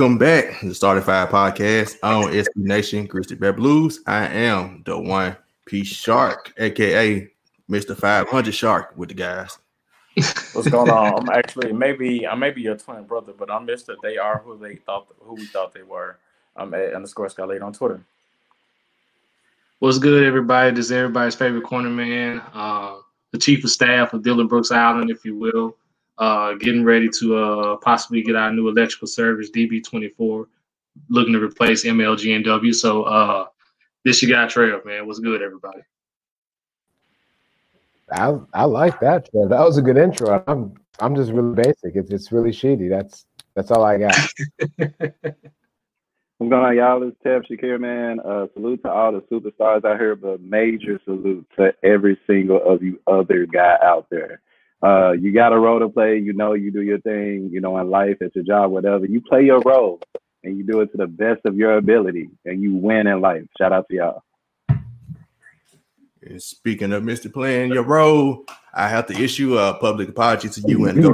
Welcome back to the Starting Five Podcast on SB Nation, Grizzly Bear Blues. I am the one P Shark, aka Mr. 500 Shark with the guys. What's going on? I'm actually maybe I may be your twin brother, but I'm Mister. They are who they thought who we thought they were. I'm at underscore Skylight on Twitter. What's good, everybody? This is everybody's favorite corner man, uh, the chief of staff of Dillon Brooks Island, if you will. Uh, getting ready to uh, possibly get our new electrical service, DB24, looking to replace MLGNW. So uh, this you got Trev, man. What's good, everybody? I I like that. Trev. That was a good intro. I'm I'm just really basic. It's it's really shitty. That's that's all I got. What's going on, y'all? It's Tev Shakir, man. Uh, salute to all the superstars out here, but major salute to every single of you other guy out there. Uh, you got a role to play. You know, you do your thing. You know, in life, it's your job, whatever. You play your role, and you do it to the best of your ability, and you win in life. Shout out to y'all. And speaking of Mr. Playing your role, I have to issue a public apology to you and go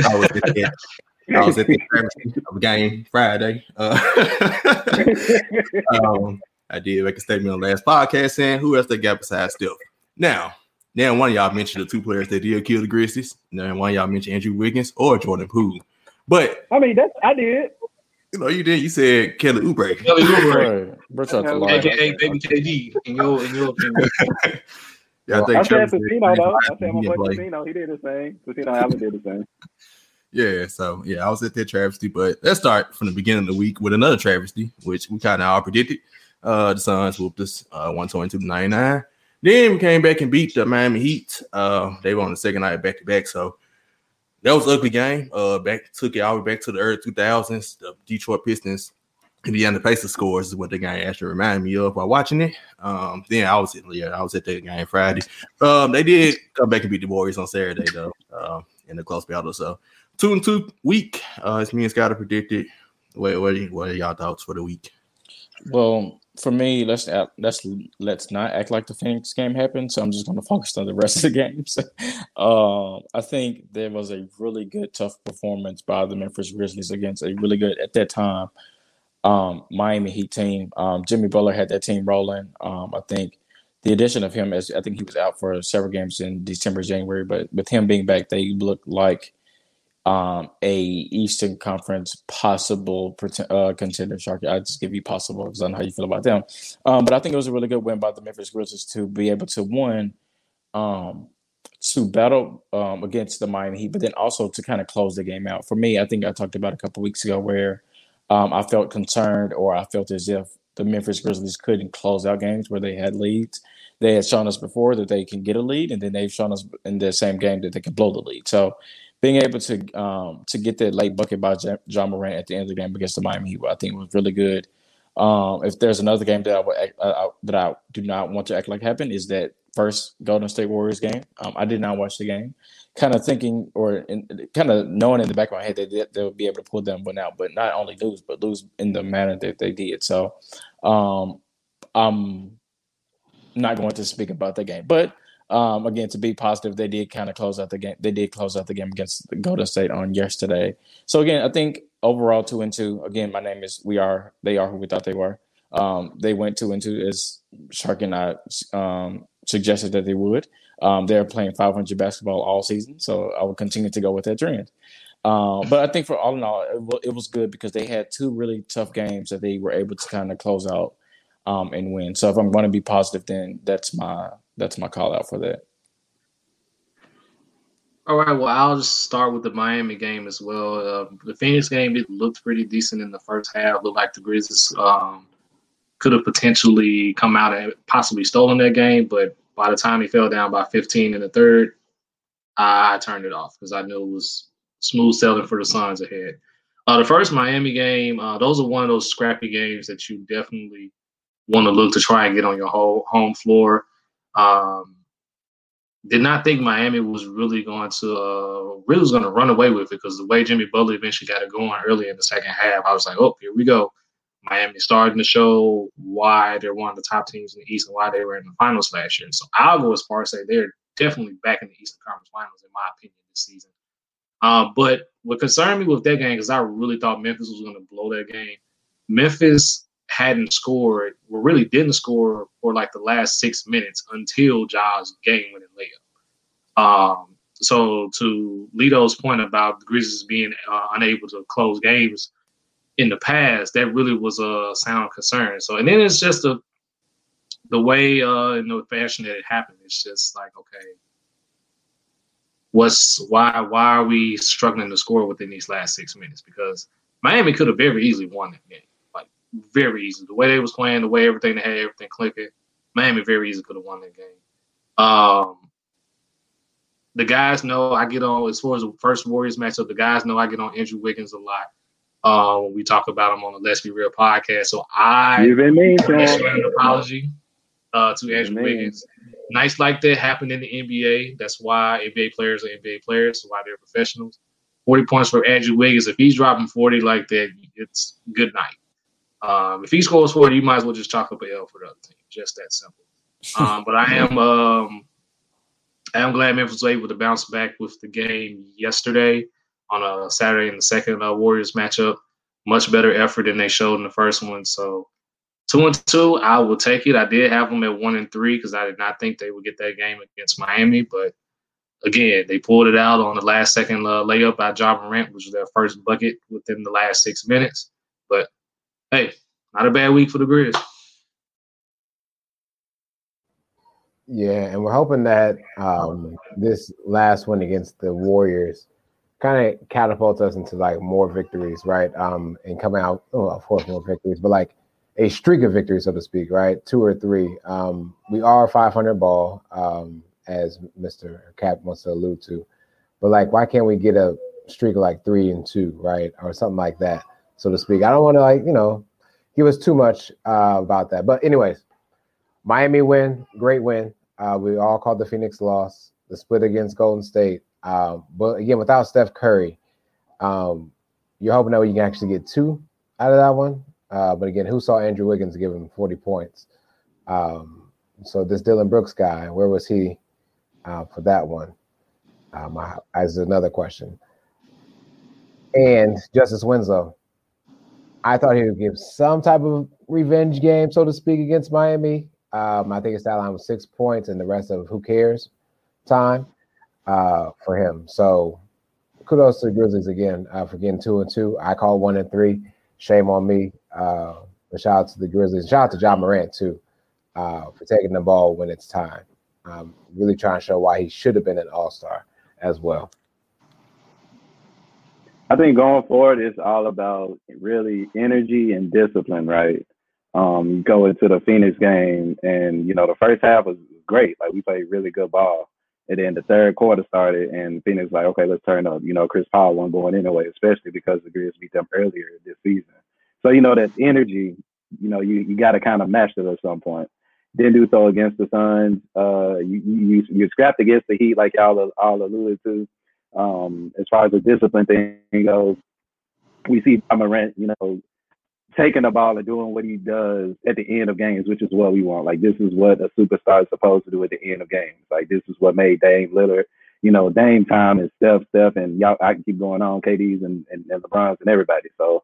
I was at the, I was at the game Friday. Uh, um, I did make a statement on the last podcast saying who else they got besides Steph. Now, now one of y'all mentioned the two players that did kill the Grizzlies. Now one of y'all mentioned Andrew Wiggins or Jordan Poole. But I mean, that's I did. You know, you did. You said Kelly Oubre. Kelly Oubre, AKA Baby KD. In your in your opinion. yeah, I, think I said Travis Casino though. I said my didn't boy play. Casino. He did the same. Casino Allen did the same. Yeah, so yeah, I was at that travesty, but let's start from the beginning of the week with another travesty, which we kind of all predicted. Uh, the Suns whooped us uh 122 to 99. Then we came back and beat the Miami Heat. Uh, they were on the second night back to back, so that was ugly game. Uh, back took it all the way back to the early 2000s. The Detroit Pistons, Indiana Pacers scores is what the game actually reminded me of while watching it. Um, then I was at yeah, I was at that game Friday. Um, they did come back and beat the Warriors on Saturday though, uh, in the close battle. So two and two week. Uh, it's me and Scott predicted. What what what are y'all thoughts for the week? Well, for me, let's let's let's not act like the Phoenix game happened. So I'm just going to focus on the rest of the games. uh, I think there was a really good, tough performance by the Memphis Grizzlies against a really good at that time um, Miami Heat team. Um, Jimmy Butler had that team rolling. Um, I think the addition of him, as I think he was out for several games in December, January, but with him being back, they look like um, a Eastern Conference possible uh, contender. Sharky, I just give you possible because I don't know how you feel about them. Um, but I think it was a really good win by the Memphis Grizzlies to be able to win, um, to battle um, against the Miami Heat, but then also to kind of close the game out. For me, I think I talked about a couple weeks ago where um, I felt concerned or I felt as if the Memphis Grizzlies couldn't close out games where they had leads. They had shown us before that they can get a lead, and then they've shown us in the same game that they can blow the lead. So being able to um, to get that late bucket by Ja Morant at the end of the game against the Miami Heat, I think was really good. Um, if there's another game that I, would, act, uh, that I do not want to act like happened, is that first Golden State Warriors game. Um, I did not watch the game, kind of thinking or in, kind of knowing in the back of my head that they, they'll be able to pull them one out, but not only lose, but lose in the manner that they did. So um, I'm not going to speak about the game, but um, again, to be positive, they did kind of close out the game. They did close out the game against the Golden State on yesterday. So again, I think overall two and two. Again, my name is we are they are who we thought they were. Um, they went two and two as Shark and I um, suggested that they would. Um, they're playing 500 basketball all season, so I will continue to go with that trend. Uh, but I think for all in all, it, w- it, was good because they had two really tough games that they were able to kind of close out um, and win. So if I'm going to be positive, then that's my that's my call out for that. All right. Well, I'll just start with the Miami game as well. Uh, the Phoenix game it looked pretty decent in the first half. Looked like the Grizzlies um, could have potentially come out and possibly stolen that game, but by the time he fell down by 15 in the third, I turned it off because I knew it was smooth sailing for the Suns ahead. Uh, the first Miami game, uh, those are one of those scrappy games that you definitely want to look to try and get on your whole home floor. Um, did not think Miami was really going to uh, really was going to run away with it because the way Jimmy Butler eventually got it going early in the second half, I was like, oh, here we go. Miami starting to show why they're one of the top teams in the East and why they were in the finals last year. So I'll go as far as say they're definitely back in the Eastern Conference Finals, in my opinion, this season. Uh, but what concerned me with that game because I really thought Memphis was going to blow that game. Memphis hadn't scored, or really didn't score for like the last six minutes until Ja's game winning layup. Um, so to Lito's point about the Grizzlies being uh, unable to close games in the past, that really was a sound concern. So and then it's just a the way uh in the fashion that it happened. It's just like okay, what's why why are we struggling to score within these last six minutes? Because Miami could have very easily won that game, very easily. The way they was playing, the way everything they had, everything clicking, Miami very easily could have won that game. Um, the guys know I get on as far as the first Warriors matchup. The guys know I get on Andrew Wiggins a lot. Uh, when we talk about him on the Let's Be Real podcast, so I You've been mean an apology uh, to Andrew Wiggins. Nice like that happened in the NBA. That's why NBA players are NBA players. Why they're professionals. Forty points for Andrew Wiggins. If he's dropping forty like that, it's good night. Um, if he scores forty, you might as well just chalk up a L for the other team. Just that simple. Um, but I am um, I'm glad Memphis was able to bounce back with the game yesterday on a Saturday in the second uh, Warriors matchup. Much better effort than they showed in the first one. So two and two, I will take it. I did have them at one and three because I did not think they would get that game against Miami. But again, they pulled it out on the last second uh, layup by Ja Morant, which was their first bucket within the last six minutes. But hey, not a bad week for the Grizz. Yeah, and we're hoping that um, this last one against the Warriors kind of catapults us into like more victories, right? Um, and coming out, of course, more victories, but like a streak of victories, so to speak, right? Two or three. Um, we are 500 ball, um, as Mr. Cap wants to allude to, but like, why can't we get a streak of like three and two, right, or something like that, so to speak? I don't want to like you know give us too much uh, about that, but anyways, Miami win, great win. Uh, we all called the Phoenix loss, the split against Golden State. Um, but again, without Steph Curry, um, you're hoping that you can actually get two out of that one. Uh, but again, who saw Andrew Wiggins give him 40 points? Um, so this Dillon Brooks guy, where was he uh, for that one? Um, as another question. And Justice Winslow, I thought he would give some type of revenge game, so to speak, against Miami. Um, I think his stat line was six points, and the rest of who cares time uh, for him. So kudos to the Grizzlies again uh, for getting two and two. I call one and three. Shame on me. Uh, but shout out to the Grizzlies. Shout out to Ja Morant too uh, for taking the ball when it's time. Really trying to show why he should have been an All Star as well. I think going forward, it's all about really energy and discipline, right? Um, go into the Phoenix game, and you know the first half was great. Like we played really good ball, and then the third quarter started, and Phoenix like, okay, let's turn up. You know, Chris Paul wasn't going anyway, especially because the Grizz beat them earlier this season. So you know that energy, you know, you you got to kind of match it at some point. Didn't do so against the Suns. Uh, you you you scrapped against the Heat, like y'all all alluded to. Um, as far as the discipline thing goes, we see Ja Morant, you know, taking the ball and doing what he does at the end of games, which is what we want. Like this is what a superstar is supposed to do at the end of games. Like this is what made Dame Lillard, you know, Dame time and Steph, Steph, and y'all. I can keep going on, KD's and, and, and LeBron's and everybody. So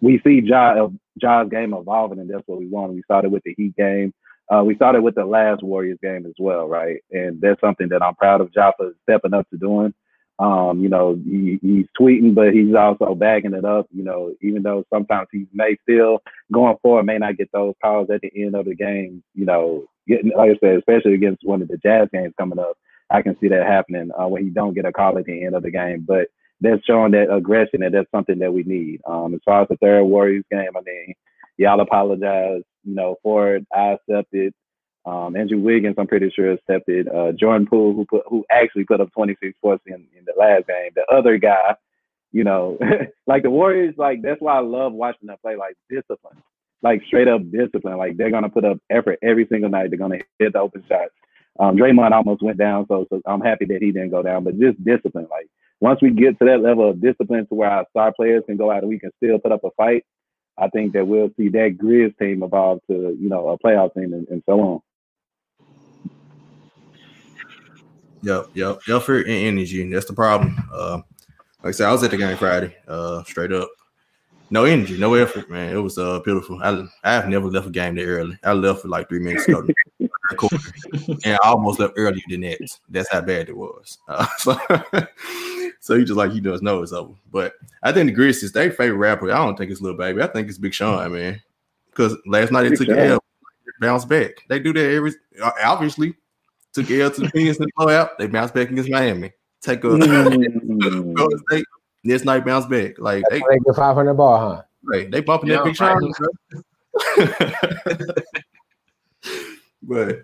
we see Ja, Ja's game evolving, and that's what we want. We started with the Heat game. Uh, we started with the last Warriors game as well, right? And that's something that I'm proud of Ja for stepping up to doing. Um, you know, he, he's tweeting, but he's also bagging it up. You know, even though sometimes he may still going forward may not get those calls at the end of the game. You know, getting like I said, especially against one of the Jazz games coming up, I can see that happening uh, when he don't get a call at the end of the game. But that's showing that aggression, and that's something that we need. Um, as far as the third Warriors game, I mean, y'all apologize, you know, for it. I accepted. Um, Andrew Wiggins, I'm pretty sure accepted. Uh, Jordan Poole, who put who actually put up 26 points in, in the last game. The other guy, you know, like the Warriors, like that's why I love watching them play. Like discipline, like straight up discipline. Like they're gonna put up effort every single night. They're gonna hit the open shots. Um, Draymond almost went down, so, so I'm happy that he didn't go down. But just discipline. Like once we get to that level of discipline, to where our star players can go out and we can still put up a fight, I think that we'll see that Grizz team evolve to you know a playoff team and, and so on. Yep, yep, effort and energy. That's the problem. Uh, Like I said, I was at the game Friday. Uh, straight up, no energy, no effort, man. It was uh beautiful. I I've never left a game that early. I left for like three minutes ago, and I almost left earlier than that. That's how bad it was. Uh, so, so he just like he does know it's over. But I think the Grizzlies, their favorite rapper. I don't think it's Lil Baby. I think it's Big Sean, man. Because last night they Big took Sean. a L, bounce back. They do that every obviously. Took a L to the Phoenix and blowout. They bounce back against Miami. Take a Mm. Golden State. Next night bounce back. Like they, They get 500 ball, huh? Right, they bumping Yeah, that big right. Sean. but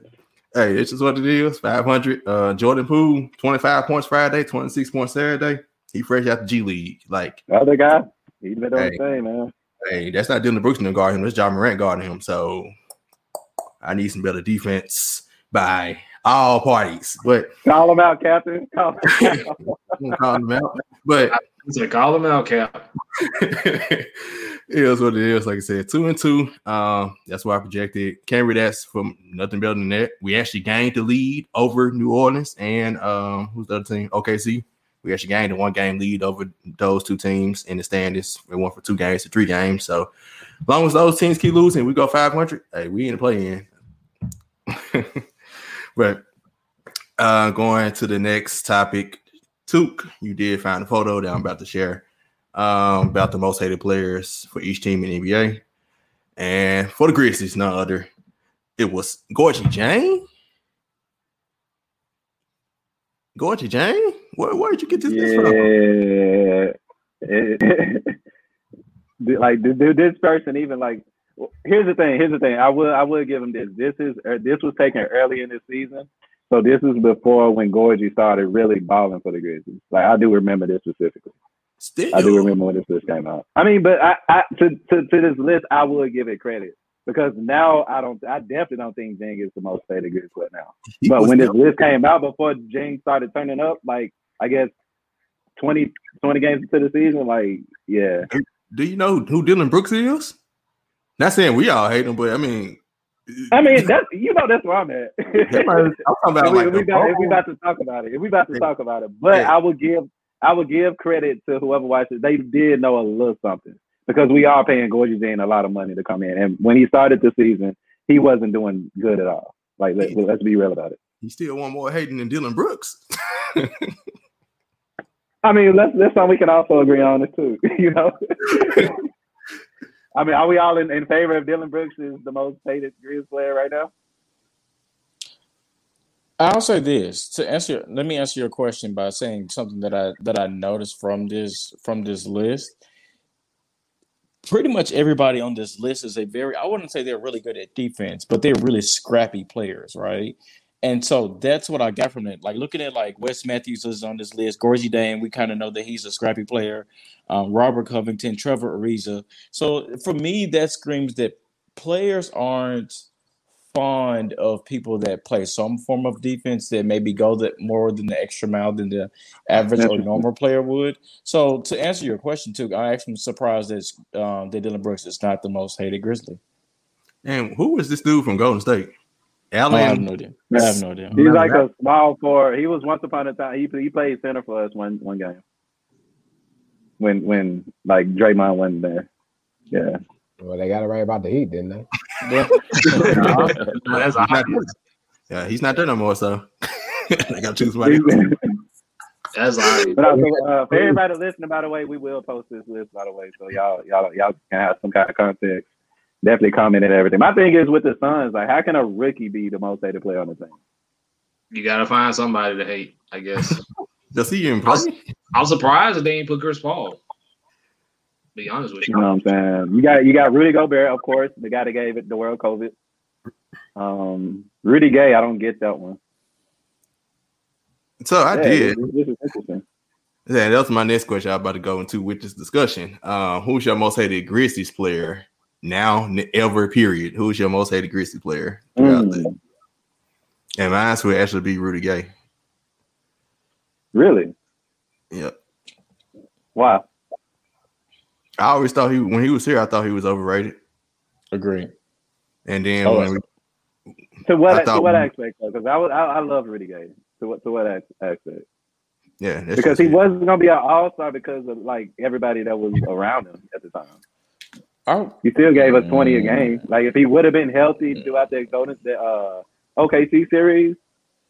hey, it's just what it is. 500. Uh, Jordan Poole, 25 points Friday, 26 points Saturday. He fresh out the G League. Like, Other guy, he's been doing Hey. the same, man. hey, that's not Dillon Brooks no guard him. That's Ja Morant guarding him. So I need some better defense by all parties. But Call them out, Captain. Call them out. Call him out. But He's like, call them out, Cap. it is what it is. Like I said, two and two. Um, that's why I projected. Can't that's from nothing better than that. We actually gained the lead over New Orleans and um, who's the other team? OKC. We actually gained a one game lead over those two teams in the standings. We won for two games to three games. So as long as those teams keep losing, we go 500. Hey, we in the play in. but uh, going to the next topic, Took, you did find a photo that I'm about to share um, about the most hated players for each team in NBA. And for the Grizzlies, none other, it was Gorgui Dieng. Gorgui Dieng? Where, where did you get this list from? Yeah. Like did, did this person even like here's the thing here's the thing i will i will give him this this is er, this was taken early in the season so this is before when Gorgui started really balling for the Grizzlies. Like I do remember this specifically. Still, I do remember when this list came out. I mean, but I, I to, to to this list, I would give it credit because now I don't, I definitely don't think Dieng is the most hated Grizzlies player now. he But when this list came out before Dieng started turning up, like I guess 20, 20 games into the season, like yeah, do you know who Dillon Brooks is? Not saying we all hate him, but I mean, I mean that's you know that's where I'm at. I'm talking about if, like if we got, if we about to talk about it, if we about to talk about it, but Yeah. I would give I would give credit to whoever watches. They did know a little something because we are paying Gorgui Dieng a lot of money to come in, and when he started the season, he wasn't doing good at all. Like let, let's be real about it. he still want more hating than Dillon Brooks. I mean, that's that's something we can also agree on it too. You know. I mean, are we all in, in favor of Dillon Brooks is the most hated Grizzlies player right now? I'll say this to answer. Let me answer your question by saying something that I that I noticed from this from this list. Pretty much everybody on this list is a very. I wouldn't say they're really good at defense, but they're really scrappy players, right? And so that's what I got from it. Like looking at like Wes Matthews is on this list, Gorgui Dieng, we kind of know that he's a scrappy player. Um, Robert Covington, Trevor Ariza. So for me, that screams that players aren't fond of people that play some form of defense that maybe go that more than the extra mile than the average or normal player would. So to answer your question too, I actually am surprised that um, that Dillon Brooks is not the most hated Grizzly. and who is this dude from Golden State? I have no idea. I have no idea. He's Remember like a small forward. He was once upon a time. He he played center for us one one game. When when like Draymond wasn't there. Yeah. Well, they got it right about the Heat, didn't they? That's He's not obvious. Yeah, he's not there no more. So I got to choose somebody. That's obvious. But also, uh, for everybody listening, by the way, we will post this list, by the way, so y'all y'all y'all can have some kind of context. Definitely comment and everything. My thing is with the Suns, like, how can a rookie be the most hated player on the team? You gotta find somebody to hate, I guess. Does he even play? I'm surprised that they ain't put Chris Paul. Be honest with You you. know what I'm saying? You got you got Rudy Gobert, of course, the guy that gave it the world COVID. Um, Rudy Gay, I don't get that one. So I Yeah, did. This, this is interesting. Yeah, that was my next question. I'm about to go into with this discussion. Uh, who's your most hated Grizzlies player now, n- ever? Period. Who's your most hated Grizzlies player? throughout Mm, the- And mine would actually be Rudy Gay. really? Yeah, Wow. I always thought he when he was here, I thought he was overrated. Agree. And then Oh, when we, To what I to what we- aspect though? Because I, would- I I love Rudy Gay. To what to what aspect? Yeah, because he it. wasn't gonna be an all star because of like everybody that was around him at the time. Oh, He still gave us twenty a Mm. game. Like if he would have been healthy throughout the uh, OKC series,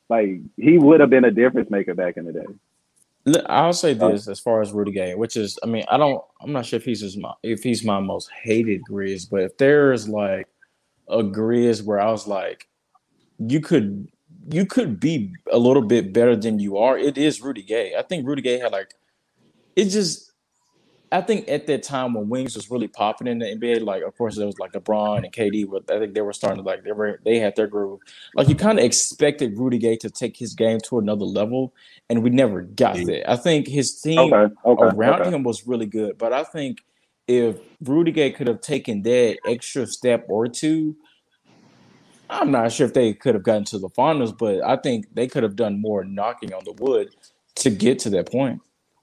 like he would have been a difference maker back in the day. Look, I'll say this as far as Rudy Gay, which is, I mean, I don't, I'm not sure if he's his, if he's my most hated Grizz, but if there's like a Grizz where I was like, you could, you could be a little bit better than you are, it is Rudy Gay. I think Rudy Gay had like, it just, I think at that time when wings was really popping in the NBA, like of course there was like LeBron and KD, but I think they were starting to like they were they had their groove. Like you kind of expected Rudy Gay to take his game to another level, and we never got that. I think his team Okay, okay, around okay. him was really good, but I think if Rudy Gay could have taken that extra step or two, I'm not sure if they could have gotten to the finals, but I think they could have done more knocking on the wood to get to that point.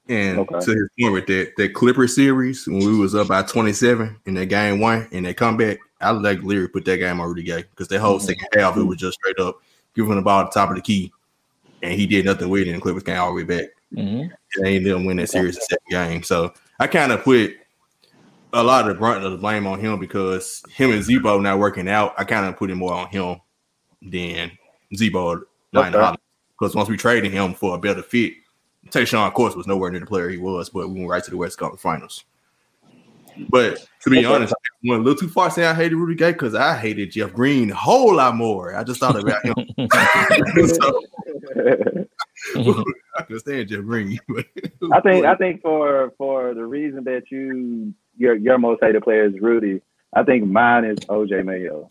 And Okay. to his point with that, that Clipper series when we was up by 27 in that game one and that comeback, I like Leary put that game Rudy Gay because that whole Mhm. second half it was just straight up giving the ball at the top of the key, and he did nothing with it. And Clippers came all the way back. hmm And they up winning that series the second game. So I kind of put a lot of the brunt of the blame on him because him and Zebo not working out. I kind of put it more on him than Zebo lying Okay. Because once we traded him for a better fit, Tayshaun, of course, was nowhere near the player he was, but we went right to the West Conference Finals. But to be honest, I went a little too far saying I hated Rudy Gay because I hated Jeff Green a whole lot more. I just thought about him. so I could stand Jeff Green. I think I think for for the reason that you your your most hated player is Rudy. I think mine is OJ Mayo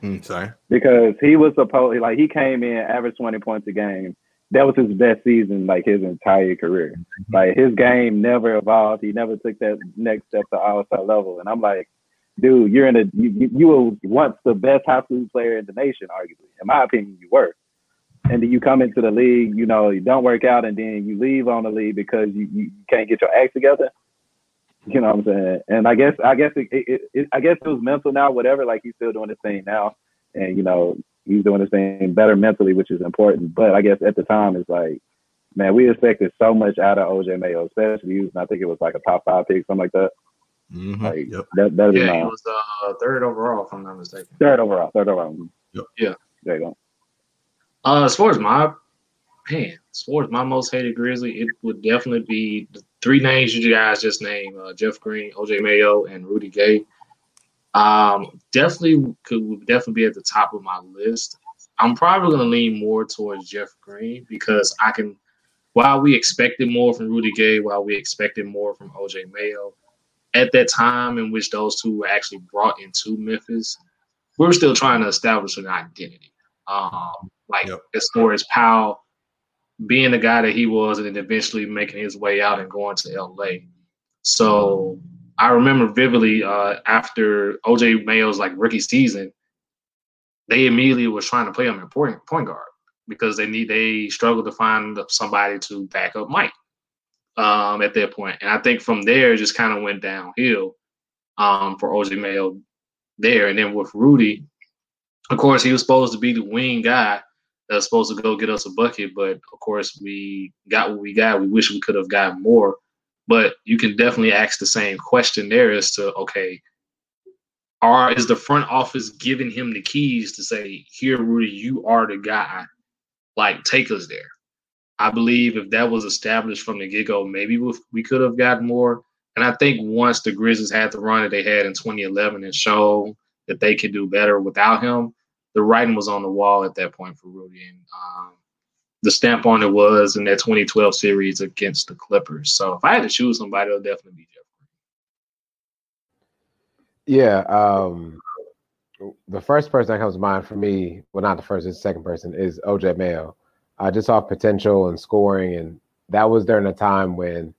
Hmm, sorry. because he was supposed like he came in average twenty points a game. That was his best season like his entire career. Mm-hmm. Like his game never evolved. He never took that next step to all star level. And I'm like, dude, you're in a you, you were once the best high school player in the nation, arguably. In my opinion, you were. And then you come into the league, you know, you don't work out, and then you leave on the league because you, you can't get your act together. You know what I'm saying? And I guess I guess it, it, it I guess it was mental now, whatever. Like he's still doing his thing now, and you know he's doing his thing better mentally, which is important. But I guess at the time it's like, man, we expected so much out of OJ Mayo, especially using I think it was like a top five pick, something like that. Mhm, Like yep. that that'd be Yeah, he was uh, third overall, if I'm not mistaken. third overall, third overall. Yep. Yeah. There you go. Uh, as far as my man, as far as my most hated Grizzly, it would definitely be the three names you guys just named: uh, Jeff Green, OJ Mayo, and Rudy Gay. Um, definitely could would definitely be at the top of my list. I'm probably going to lean more towards Jeff Green because I can. While we expected more from Rudy Gay, while we expected more from OJ Mayo, at that time in which those two were actually brought into Memphis, we were still trying to establish an identity. Um, like Yep. as far as Powell being the guy that he was, and then eventually making his way out and going to LA. So I remember vividly uh, after OJ Mayo's like rookie season, they immediately was trying to play him in point point guard because they need they struggled to find somebody to back up Mike um, at that point. And I think from there it just kind of went downhill um, for OJ Mayo there. And then with Rudy, of course, he was supposed to be the wing guy that was supposed to go get us a bucket. But of course, we got what we got. We wish we could have gotten more. But you can definitely ask the same question there as to okay, are is the front office giving him the keys to say, here, Rudy, you are the guy. Like, take us there. I believe if that was established from the get go, maybe we, could have gotten more. And I think once the Grizzlies had the run that they had in 2011 and showed that they could do better without him, the writing was on the wall at that point for Rudy. And um, the stamp on it was in that 2012 series against the Clippers. So if I had to choose somebody, it'll definitely be Jeff. Yeah. Um, the first person that comes to mind for me, well, not the first, it's the second person, is OJ Mayo. I just saw potential and scoring. And that was during a time when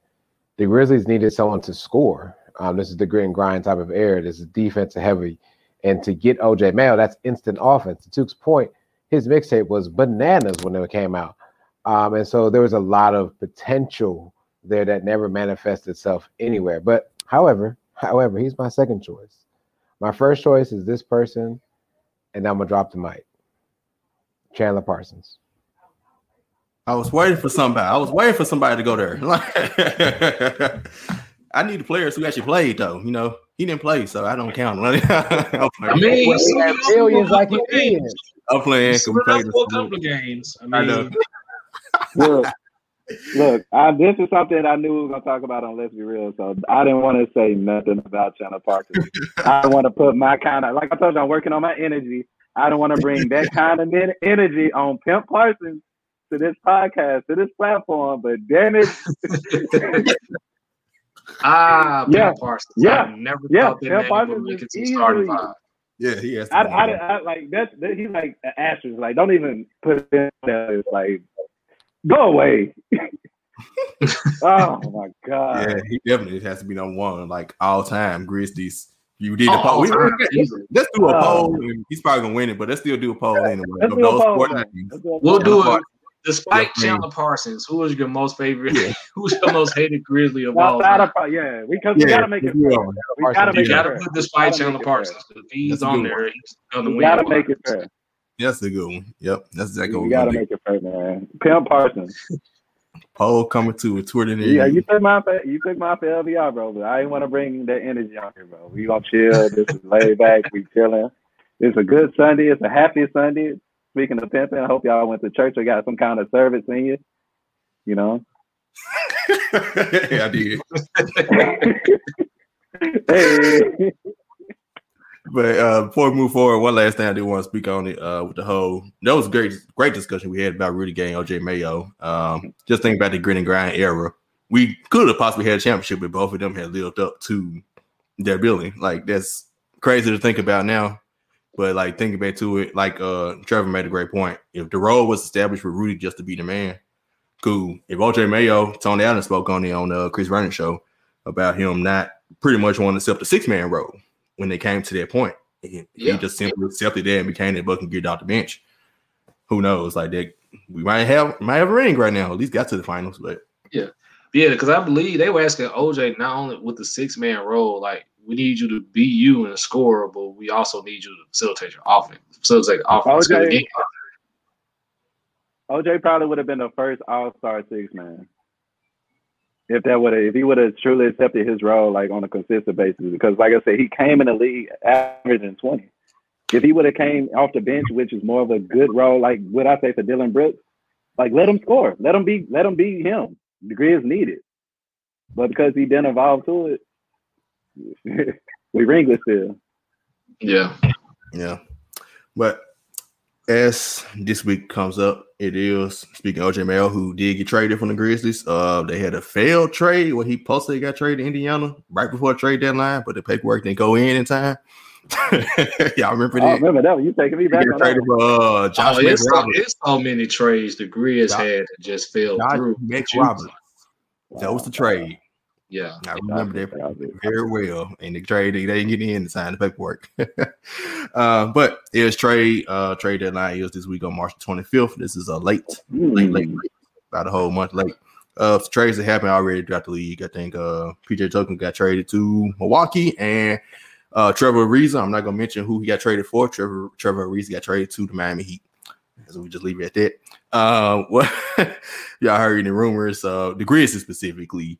the Grizzlies needed someone to score. Um, this is the grit and grind type of era. This is defensive heavy. And to get OJ Mayo, that's instant offense. To Tuke's point, his mixtape was bananas when it came out. Um, and so there was a lot of potential there that never manifested itself anywhere. But however, however, he's my second choice. My first choice is this person, and I'm gonna drop the mic. Chandler Parsons. I was waiting for somebody. I was waiting for somebody to go there. I need the players who actually played, though. You know, he didn't play, so I don't count. I'm I playing. mean, he had millions like he did. I'm playing. He's Can we play for a couple of games. I I know. Look, look, I, this is something I knew we were gonna talk about on Let's Be Real, so I didn't want to say nothing about Chandler Parker. I don't want to put my kind of, like I told you, I'm working on my energy. I don't want to bring that kind of energy on Pimp Parsons to this podcast, to this platform. But damn it, ah, Yeah. Pat Parsons. Yeah. I never Yeah. thought that Pat man Parsons would make is it to starting easily- five. Yeah, he has. To I, I. I, like that's that, he's like an asterisk. Like, don't even put it in there. It's like, go away. oh my god. yeah, he definitely has to be number one, like all time Grizzlies. You did Oh, the poll. We- time, we- let's do a Oh. poll. and He's probably gonna win it, but let's still do a poll anyway. Let's do a poll, four man. names. Let's do a We'll do it. Despite Yeah. Chandler Parsons, who was your most favorite? Yeah. who's your most hated Grizzly of all Outside time? of, uh, yeah, because we gotta make it yeah. fair. We gotta make You it gotta fair. put despite Gotta Chandler make it fair. Parsons. If he's That's on there, he's gonna We win. gotta make it fair. That's a good one. Yep, that's exactly what We we're gotta make it fair, man. Pimp Parsons. Poll coming to a Twitter. Yeah, you. you took my you took my for LBR, bro. But I didn't want to bring that energy on here, bro. We gonna chill. This is laid back. We chilling. It's a good Sunday. It's a happy Sunday. Speaking of pimping, I hope y'all went to church or got some kind of service in you. You know. yeah, I did. hey. But uh, before we move forward, one last thing I do want to speak on it uh, with the whole that was a great, great discussion we had about Rudy Gay, and OJ Mayo. Um, just think about the grit and grind era. We could have possibly had a championship, but both of them had lived up to their billing. Like that's crazy to think about now. But like thinking back to it, like uh, Trevor made a great point. If the role was established for Rudy just to be the man, cool. If OJ Mayo, Tony Allen spoke on it on uh, Chris Vernon show about him not pretty much wanting to accept the six man role when they came to that point. He, he just simply accepted that and became that buck and get out the bench. Who knows? Like that, we might have might have a ring right now. At least got to the finals, but yeah, Yeah, because I believe they were asking OJ not only with the six man role, like we need you to be you and score, but we also need you to facilitate your offense, facilitate the offense. OJ OJ probably would have been the first All Star six man. If that would have, if he would have truly accepted his role like on a consistent basis, because like I said, he came in the league averaging twenty. If he would have came off the bench, which is more of a good role, like what I say for Dillon Brooks, like let him score, let him be, let him be him. The Grizz need it, but because he didn't evolve to it, we ringless still. yeah, yeah. But as this week comes up, it is speaking of OJ Mayo, who did get traded from the Grizzlies. Uh, they had a failed trade when he posted he got traded to Indiana right before the trade deadline, but the paperwork didn't go in in time. Y'all remember I that? remember that one. You taking me back got on that. traded for uh, Josh oh, it's, so, it's so many trades the Grizz Josh- had that just fell Josh through. Max Juice. Roberts. That was the trade. Yeah, I remember that very well. And the trade they didn't get in to sign the paperwork. uh, but it was trade uh trade deadline is this week on March 25th. This is a late, late, late, Mm. late, about a whole month late. Uh trades that happened already throughout the league. I think uh PJ Tucker got traded to Milwaukee and uh Trevor Ariza. I'm not gonna mention who he got traded for. Trevor Trevor Ariza got traded to the Miami Heat. So we just leave it at that. Uh, what y'all heard any rumors? Uh, the Grizzlies specifically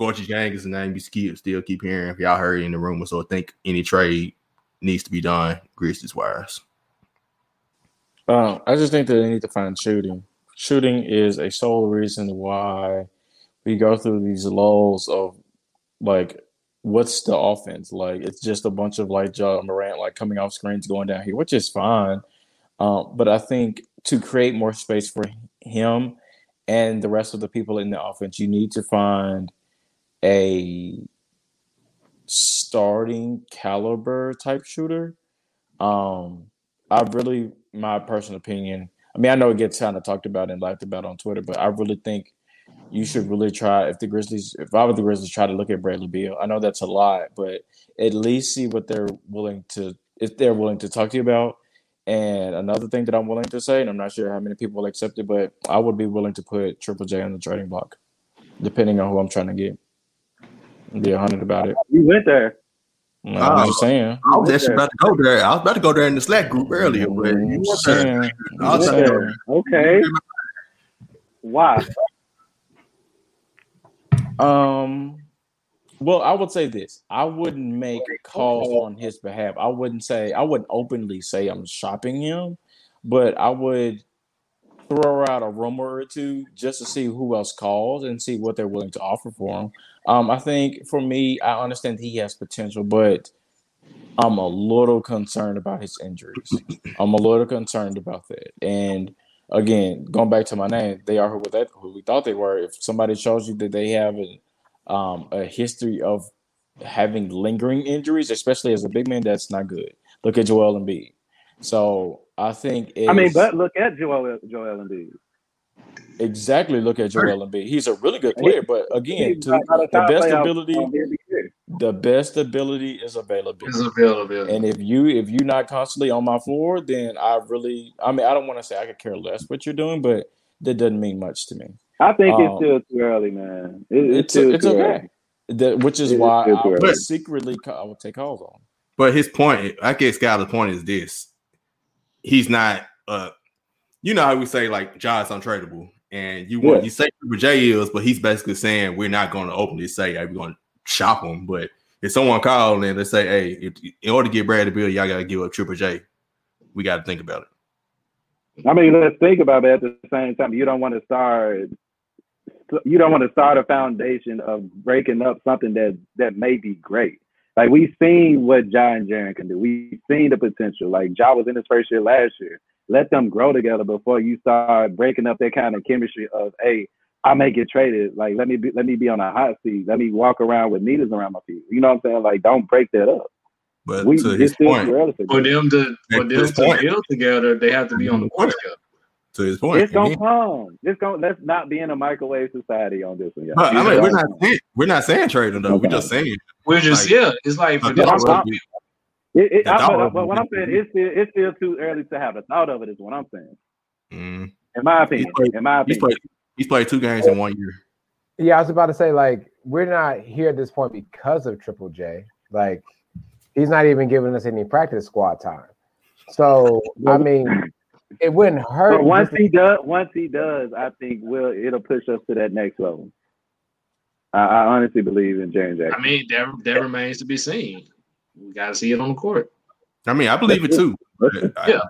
Gorgui Dieng is the name you keep, still keep hearing. If y'all heard in the rumors, so I think any trade needs to be done Grizzlies wise. Uh, I just think that they need to find shooting. Shooting is a sole reason why we go through these lulls of like, what's the offense? Like, it's just a bunch of like Ja Morant like coming off screens going down here, which is fine. Um, but I think to create more space for him and the rest of the people in the offense, you need to find a starting caliber type shooter. Um, I really, my personal opinion. I mean, I know it gets kind of talked about and laughed about on Twitter, but I really think you should really try. If the Grizzlies, if I were the Grizzlies, try to look at Bradley Beal. I know that's a lot, but at least see what they're willing to, if they're willing to talk to you about. And another thing that I'm willing to say, and I'm not sure how many people will accept it, but I would be willing to put Triple J on the trading block, depending on who I'm trying to get. Be a hundred about it. You went there. I'm Oh. just saying. I was actually about to go there. I was about to go there in the Slack group earlier, but you I'm weren't there. saying. I was just there. Okay. Why? Um, well, I would say this: I wouldn't make calls on his behalf. I wouldn't say I wouldn't openly say I'm shopping him, but I would throw out a rumor or two just to see who else calls and see what they're willing to offer for him. Um, I think for me, I understand he has potential, but I'm a little concerned about his injuries. I'm a little concerned about that. And again, going back to my name, they are who that who we thought they were. If somebody shows you that they have a, um, a history of having lingering injuries, especially as a big man, that's not good. Look at Joel Embiid. So I think I mean, but look at Joel Joel Embiid. Exactly. Look at Joel Embiid. He's a really good player, but again, to, the best ability, the best ability is availability. Is availability. And if you if you're not constantly on my floor, then I really, I mean, I don't want to say I could care less what you're doing, but that doesn't mean much to me. I think um, it's still too early, man. It, it's it's, it's okay. That, which is why I would secretly I would take calls on. But his point, I guess, Skyler's point is this: he's not. uh You know how we say like John's untradeable, and you want yeah. you say Triple J is, but he's basically saying we're not going to openly say hey, we're going to shop him. But if someone called and they say, hey, if, in order to get Brad Bradley Beal, y'all got to give up Triple J, we got to think about it. I mean, let's think about it at the same time. You don't want to start. You don't want to start a foundation of breaking up something that that may be great. Like we've seen what Ja and Jaren can do. We've seen the potential. Like Ja was in his first year last year. Let them grow together before you start breaking up that kind of chemistry of, hey, I may get traded. Like let me be, let me be on a hot seat. Let me walk around with needles around my feet. You know what I'm saying? Like don't break that up. But we, to his point, for them to for them to point. build together, they have to be on the court together. To his point, it's gonna come. It's gonna. Let's not be in a microwave society on this one. Y'all. But, I mean, we're not saying, we're not saying trading though. Okay. We're just saying we're just like, yeah. It's like for them, it, it, I, but, but what I'm saying is still it's still too early to have a thought of it. Is what I'm saying. Mm. In my opinion. Played, in my opinion. He's played, he's played two games in one year. Yeah, I was about to say like we're not here at this point because of Triple J. Like he's not even giving us any practice squad time. So I mean, it wouldn't hurt. But once he does, once he does, I think will it'll push us to that next level. I, I honestly believe in Jaren Jackson. I mean, that that remains to be seen. We got to see it on the court. I mean, I believe it too. yeah, I, yeah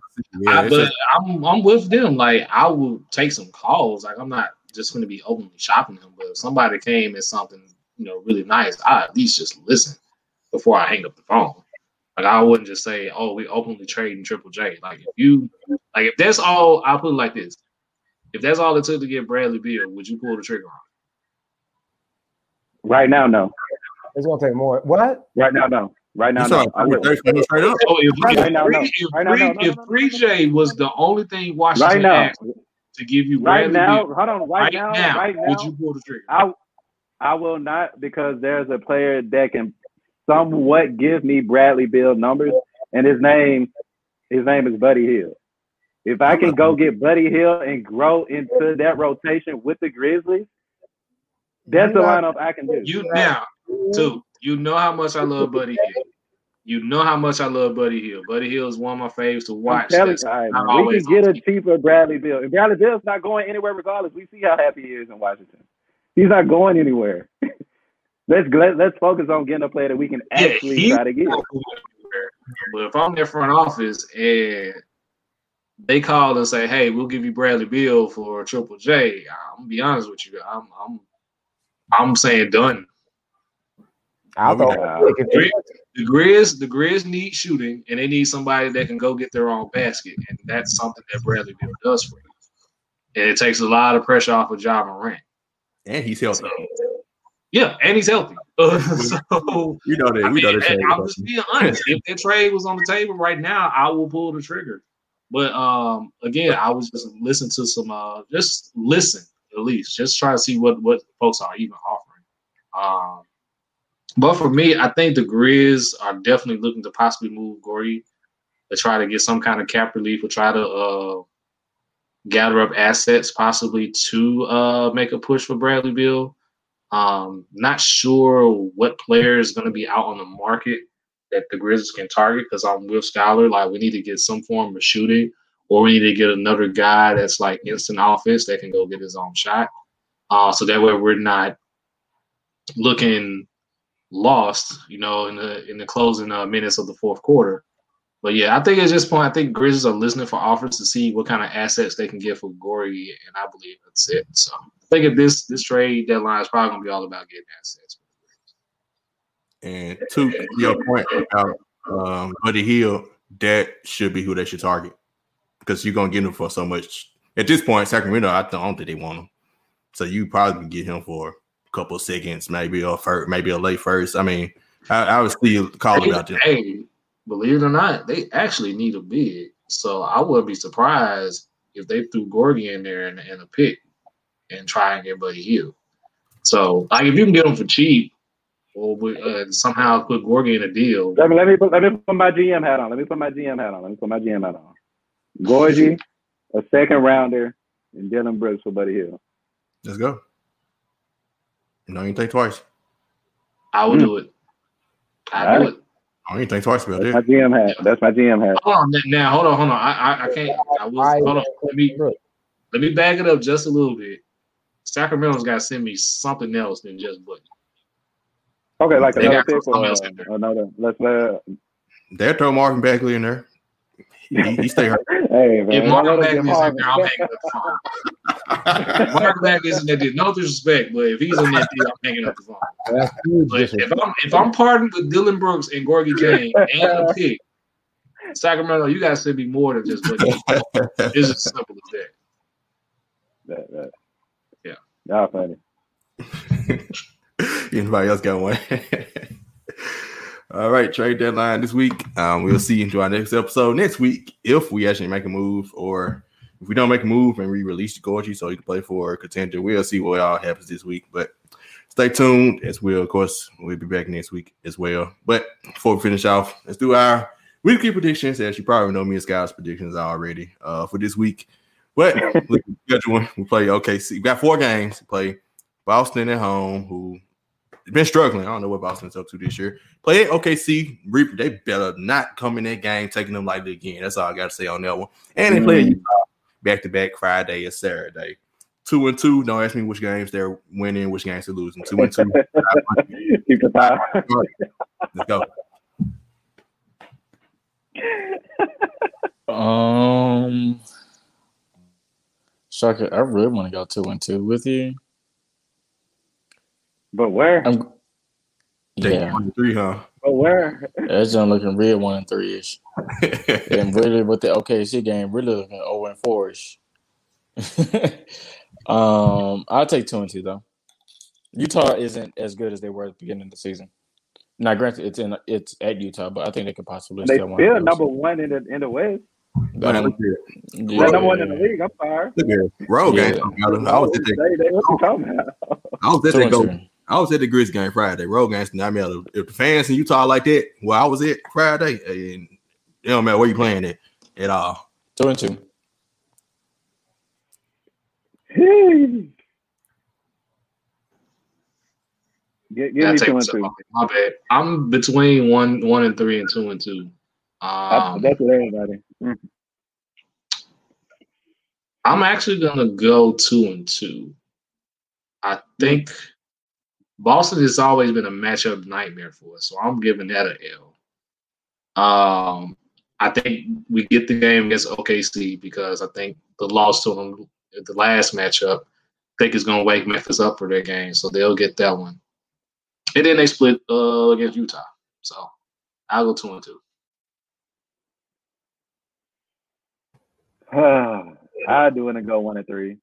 I, but I'm I'm with them. Like I will take some calls. Like I'm not just going to be openly shopping them. But if somebody came and something you know really nice, I at least just listen before I hang up the phone. Like I wouldn't just say, "Oh, we openly trading Triple J." Like if you like if that's all, I'll put it like this: if that's all it took to get Bradley Beal, would you pull the trigger on? Right now, no. It's gonna take more. What? Right now, no. Right now, no. I would. Oh, if, right now, no. If 3J was the only thing Washington right now, to give you right now, hold on, right, right now, now, right now, would you pull the trigger? I, I will not because there's a player that can somewhat give me Bradley Beal numbers, and his name, his name is Buddy Hield. If I can go get Buddy Hield and grow into that rotation with the Grizzlies, that's the lineup I can do. You now, too. You know how much I love Buddy Hield. You know how much I love Buddy Hield. Buddy Hield is one of my favorites to watch. You, right, we can get a cheaper Bradley Beal. If Bradley Beal's not going anywhere regardless. We see how happy he is in Washington. He's not going anywhere. let's let, let's focus on getting a player that we can actually yeah, try to get. But if I'm their front office and they call and say, "Hey, we'll give you Bradley Beal for Triple J," I'm gonna be honest with you. I'm I'm I'm saying done. I thought the Grizz, the Grizz need shooting, and they need somebody that can go get their own basket, and that's something that Bradley Beal does for you. And it takes a lot of pressure off of Ja Morant. And he's healthy. So, yeah, and he's healthy. Uh, so you know that. We know that. I'm just being honest. if that trade was on the table right now, I will pull the trigger. But um, again, I was just listen to some uh, just listen at least, just try to see what what folks are even offering. Um, but for me, I think the Grizz are definitely looking to possibly move Gorgui to try to get some kind of cap relief or try to uh, gather up assets possibly to uh, make a push for Bradley Beal. Um, not sure what player is going to be out on the market that the Grizzlies can target because I'm with Skyler. Like we need to get some form of shooting or we need to get another guy that's like instant offense that can go get his own shot. Uh, so that way we're not looking lost, you know, in the in the closing uh, minutes of the fourth quarter. But yeah, I think at this point, I think Grizzlies are listening for offers to see what kind of assets they can get for Gorgui, and I believe that's it. So I think at this this trade deadline is probably gonna be all about getting assets. And to your point about um, Buddy Hield, that should be who they should target because you're gonna get him for so much. At this point, Sacramento, I don't think they want him. So you probably can get him for couple seconds, maybe a first, maybe a late first. I mean, I, I was still calling about them. Hey, believe it or not, they actually need a bid. So I would be surprised if they threw Gorgui in there and, and a pick and try and get Buddy Hield. So like if you can get them for cheap, or uh, somehow put Gorgui in a deal. Let me let me put let me put my GM hat on. Let me put my GM hat on. Let me put my GM hat on. Gorgui, a second rounder, and Dillon Brooks for Buddy Hield. Let's go. No, you think twice. I will mm. do it. I All do it. I don't think twice about That's it. my GM hat. That's my GM hat. Hold on now. Hold on. Hold on. I I, I can't. I was, hold on. Let me let me back it up just a little bit. Sacramento's got to send me something else than just Buddy. Okay, like They another got pick or something else in there. another. Let's uh, They'll throw Marvin Bagley in there. He, he stay hurt. hey man. If don't Marvin let him in there, I'm Marvin. hanging up the phone. Marvin Bagley's in there. deal. No disrespect, but if he's in that deal, I'm hanging up the phone. But if. I'm if I'm partnered with Dillon Brooks and Gorgui Dieng and a pick, Sacramento, you guys should be more than just Buddy. It's as simple as that. That, that. Yeah. Y'all funny. Anybody else got one? All right, trade deadline this week. Um, we'll see you into our next episode next week if we actually make a move, or if we don't make a move and we release Gorgui so he can play for a contender. We'll see what all happens this week. But stay tuned as well. Of course, we'll be back next week as well. But before we finish off, let's do our weekly predictions. As you probably know, me and Scott's predictions already uh, for this week. But look at the schedule. We play OKC. We got four games. We play Boston at home, who been struggling. I don't know what Boston's up to this year. Play OKC. Re- They better not come in that game taking them lightly again. That's all I got to say on that one. And they play back to back Friday and Saturday. Two and two. Don't ask me which games they're winning, which games they're losing. Two and two. Keep the power. Let's go. Um, Shaka, I really want to go two and two with you. But where? I'm, They yeah, one and three, huh? But where? that's just looking real one and three ish, and really with the OKC game, really looking zero and four ish. um, I'll take two and two though. Utah isn't as good as they were at the beginning of the season. Now, granted, it's in it's at Utah, but I think they could possibly They still win. still number one in the in the West. Man, Um, look yeah, number one in the league. I'm sorry. Look here. Road Yeah. game. I was at the, They, they, what you talking about? I was at that go. Two. I was at the Grizz game Friday. Road games not matter. If the fans in Utah like that, well, I was at Friday, and it don't matter where you playing at at all. Two and two. Give, give Yeah, me take two and myself two. My bad. I'm between one one and three and two and two. That's, Um, that's what everybody. Mm. I'm actually gonna go two and two. I think Boston has always been a matchup nightmare for us, so I'm giving that a L. Um, I think we get the game against OKC because I think the loss to them the last matchup, I think is gonna wake Memphis up for their game, so they'll get that one. And then they split uh, against Utah, so I'll go two and two. I do want to go one and three.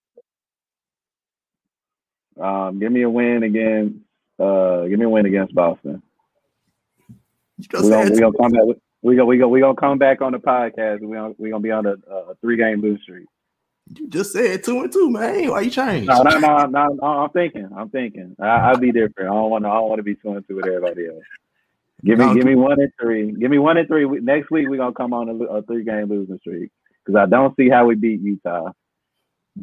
Um, give me a win against. Uh, give me a win against Boston. We just gonna, we gonna come back. We gonna we gonna we gonna come back on the podcast. We gonna we gonna be on a, a three game lose streak. you just said two and two, man. Why you change? No, no, no, no, no. I'm thinking. I'm thinking. I, I'll be different. I don't want to. I don't want to be two and two with everybody else. Give me, No, give me one and three. Give me one and three. Next week we're gonna come on a, a three game losing streak because I don't see how we beat Utah.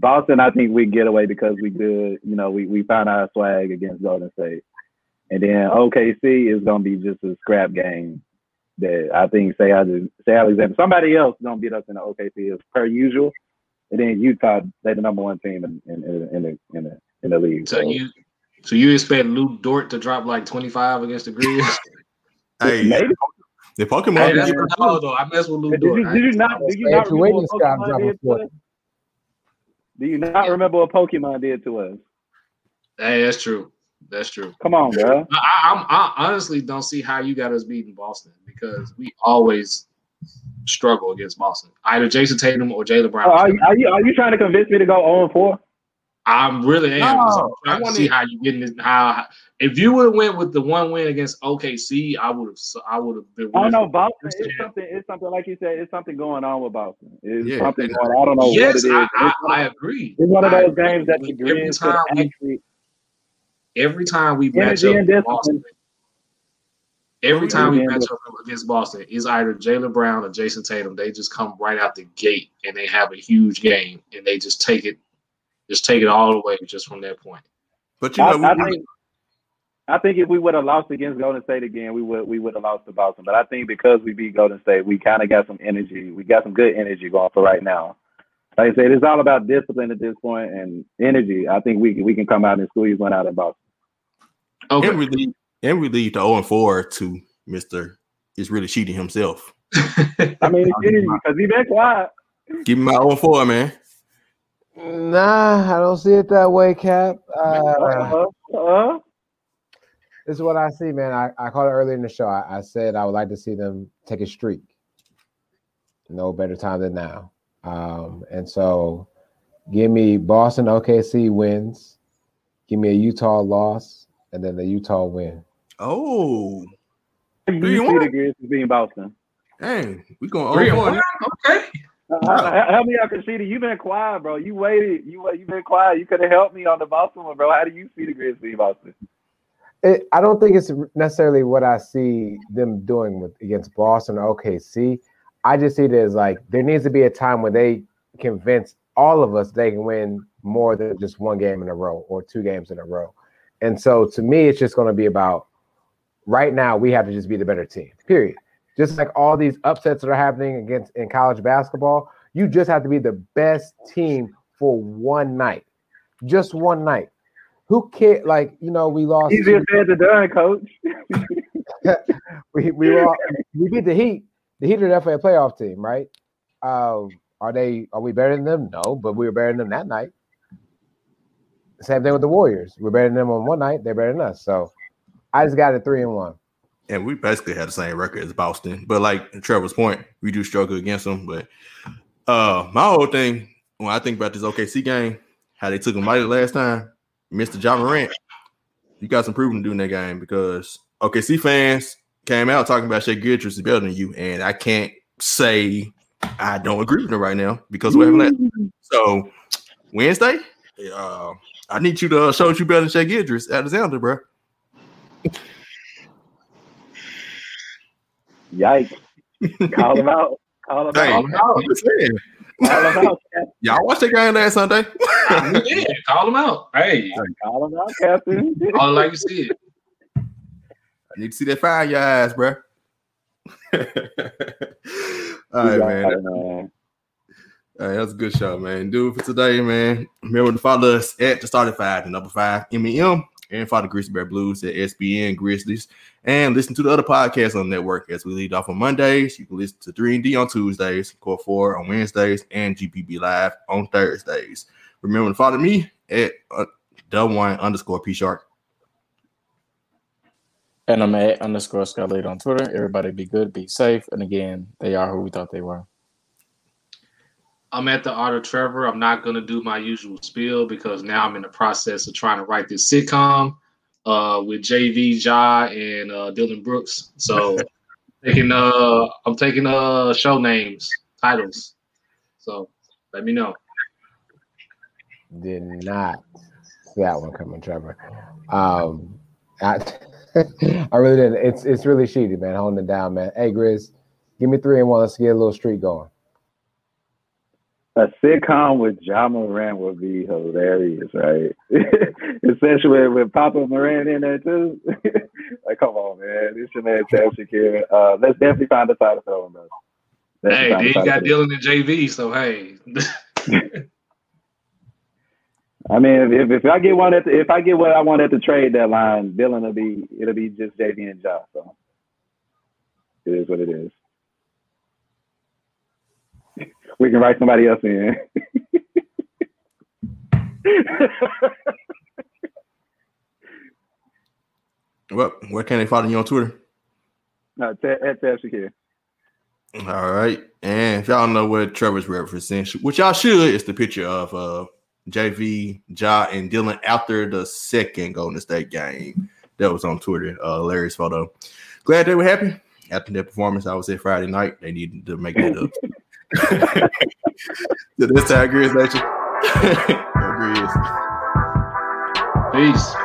Boston, I think we get away because we good. You know, we we found our swag against Golden State, and then OKC is gonna be just a scrap game. that I think say I say Alexander, somebody else gonna beat us in the OKC as per usual, and then Utah they the number one team in in, in, in the in the in the league. So, so you so you expect Lu Dort to drop like twenty five against the Grizz? hey, maybe. The Pokemon. Hey, that's what though. I mess with Lu Dort. Did you, did you not? Do you not remember what Pokemon did to us? Do you not remember what Pokemon did to us? Hey, that's true. That's true. Come on, bro. I, I, I honestly don't see how you got us beating Boston because we always struggle against Boston. Either Jayson Tatum or Jaylen Brown. Oh, are, you, are, you, are you trying to convince me to go 0 4? I'm really am. No, I'm trying to see how you getting this. How if you would have went with the one win against OKC, I would have. I would have been. Oh no, Boston. It's something. It's something like you said. It's something going on with Boston. It's yeah, something going. on. I don't know yes, what it is. I, I, I agree. It's one of those games that the Grizz could actually every time we match up Boston, every time we match up against Boston, is either Jaylen Brown or Jayson Tatum. They just come right out the gate and they have a huge game and they just take it, just take it all the way just from that point. But you know, I, I think, I think if we would have lost against Golden State again, we would we would have lost to Boston. But I think because we beat Golden State, we kind of got some energy. We got some good energy going for right now. Like I said, it's all about discipline at this point and energy. I think we we can come out and squeeze one out in Boston. Okay. And relieve and relieve the 0 and 4 to Mr. is really cheating himself. I mean, because he been quiet. Give me my 0 and 4, man. Nah, I don't see it that way, Cap. Uh, uh-huh. Uh-huh. This is what I see, man. I, I called it earlier in the show. I, I said I would like to see them take a streak. No better time than now. Um, and so give me Boston OKC wins. Give me a Utah loss and then the Utah win. Oh, do you, you see the Grizzlies being Boston? Dang, we're going three one. Okay. Uh, help me out, Kashida. You've been quiet, bro. You waited. You you've been quiet. You could have helped me on the Boston one, bro. How do you see the Grizzlies Boston? It, I don't think it's necessarily what I see them doing with against Boston or OKC. I just see it as like there needs to be a time when they convince all of us they can win more than just one game in a row or two games in a row. And so to me, it's just going to be about right now, we have to just be the better team, period. Just like all these upsets that are happening against in college basketball, you just have to be the best team for one night, just one night. Who can't like you know we lost? Easier said than done, coach. we we we beat the Heat. The Heat are definitely a playoff team, right? Um, are they? Are we better than them? No, but we were better than them that night. Same thing with the Warriors. We're better than them on one night. They're better than us. So I just got a three and one. And we basically had the same record as Boston. But like Trevor's point, we do struggle against them. But uh my whole thing when I think about this OKC game, how they took them light last time, Mr. John Morant, you got some proving to do in that game because OKC fans came out talking about Shai Gilgeous is better than you, and I can't say I don't agree with them right now because we haven't. So Wednesday, uh, I need you to uh, show you better than Shai Gilgeous, Alexander, bro. Yikes. Call him out. Call him hey, out. Call him out. Y'all watch that guy game last Sunday? yeah, call him out. Hey. Call him out, Captain. All like you see it. I need to see that fire in your eyes, bro. All right, man. Hey, that's a good show, man. Do it for today, man. Remember to follow us at the starting five, the number five MEM, and follow Grizzly Bear Blues at SBN Grizzlies, and listen to the other podcasts on the network as we lead off on Mondays. You can listen to 3 and D on Tuesdays, Core 4 on Wednesdays, and GBB Live on Thursdays. Remember to follow me at uh, one underscore P Shark. And I'm at underscore Scarlett on Twitter. Everybody be good, be safe. And again, they are who we thought they were. I'm at the Art of Trevor. I'm not going to do my usual spiel because now I'm in the process of trying to write this sitcom uh, with JV, Ja, and uh, Dillon Brooks. So taking uh, I'm taking uh show names, titles. So let me know. Did not see that one coming, Trevor. Um, I, I really didn't. It's it's really shitty, man. Holding it down, man. Hey, Grizz, give me three and one. Let's get a little street going a sitcom with Ja Morant would be hilarious, right? Especially with Papa Morant in there too. like come on, man. This your man Tab Shakir. Uh, let's definitely find a title for him. Let's Hey, then you got. Dillon and JV, so hey. I mean, if, if I get one at the, if I get what I want at the trade deadline, Dillon will be it'll be just JV and Josh. So it is what it is. We can write somebody else in. Well, where can they follow you on Twitter? no, Ted, at Ted Shakir. All right. And if y'all know what Trevor's referencing, which y'all should, it's the picture of uh JV, Ja, and Dillon after the second Golden State game. That was on Twitter. Uh Larry's photo. Glad they were happy. After their performance, I would say Friday night. They needed to make that up. so this Nation. Go Grizz. Peace.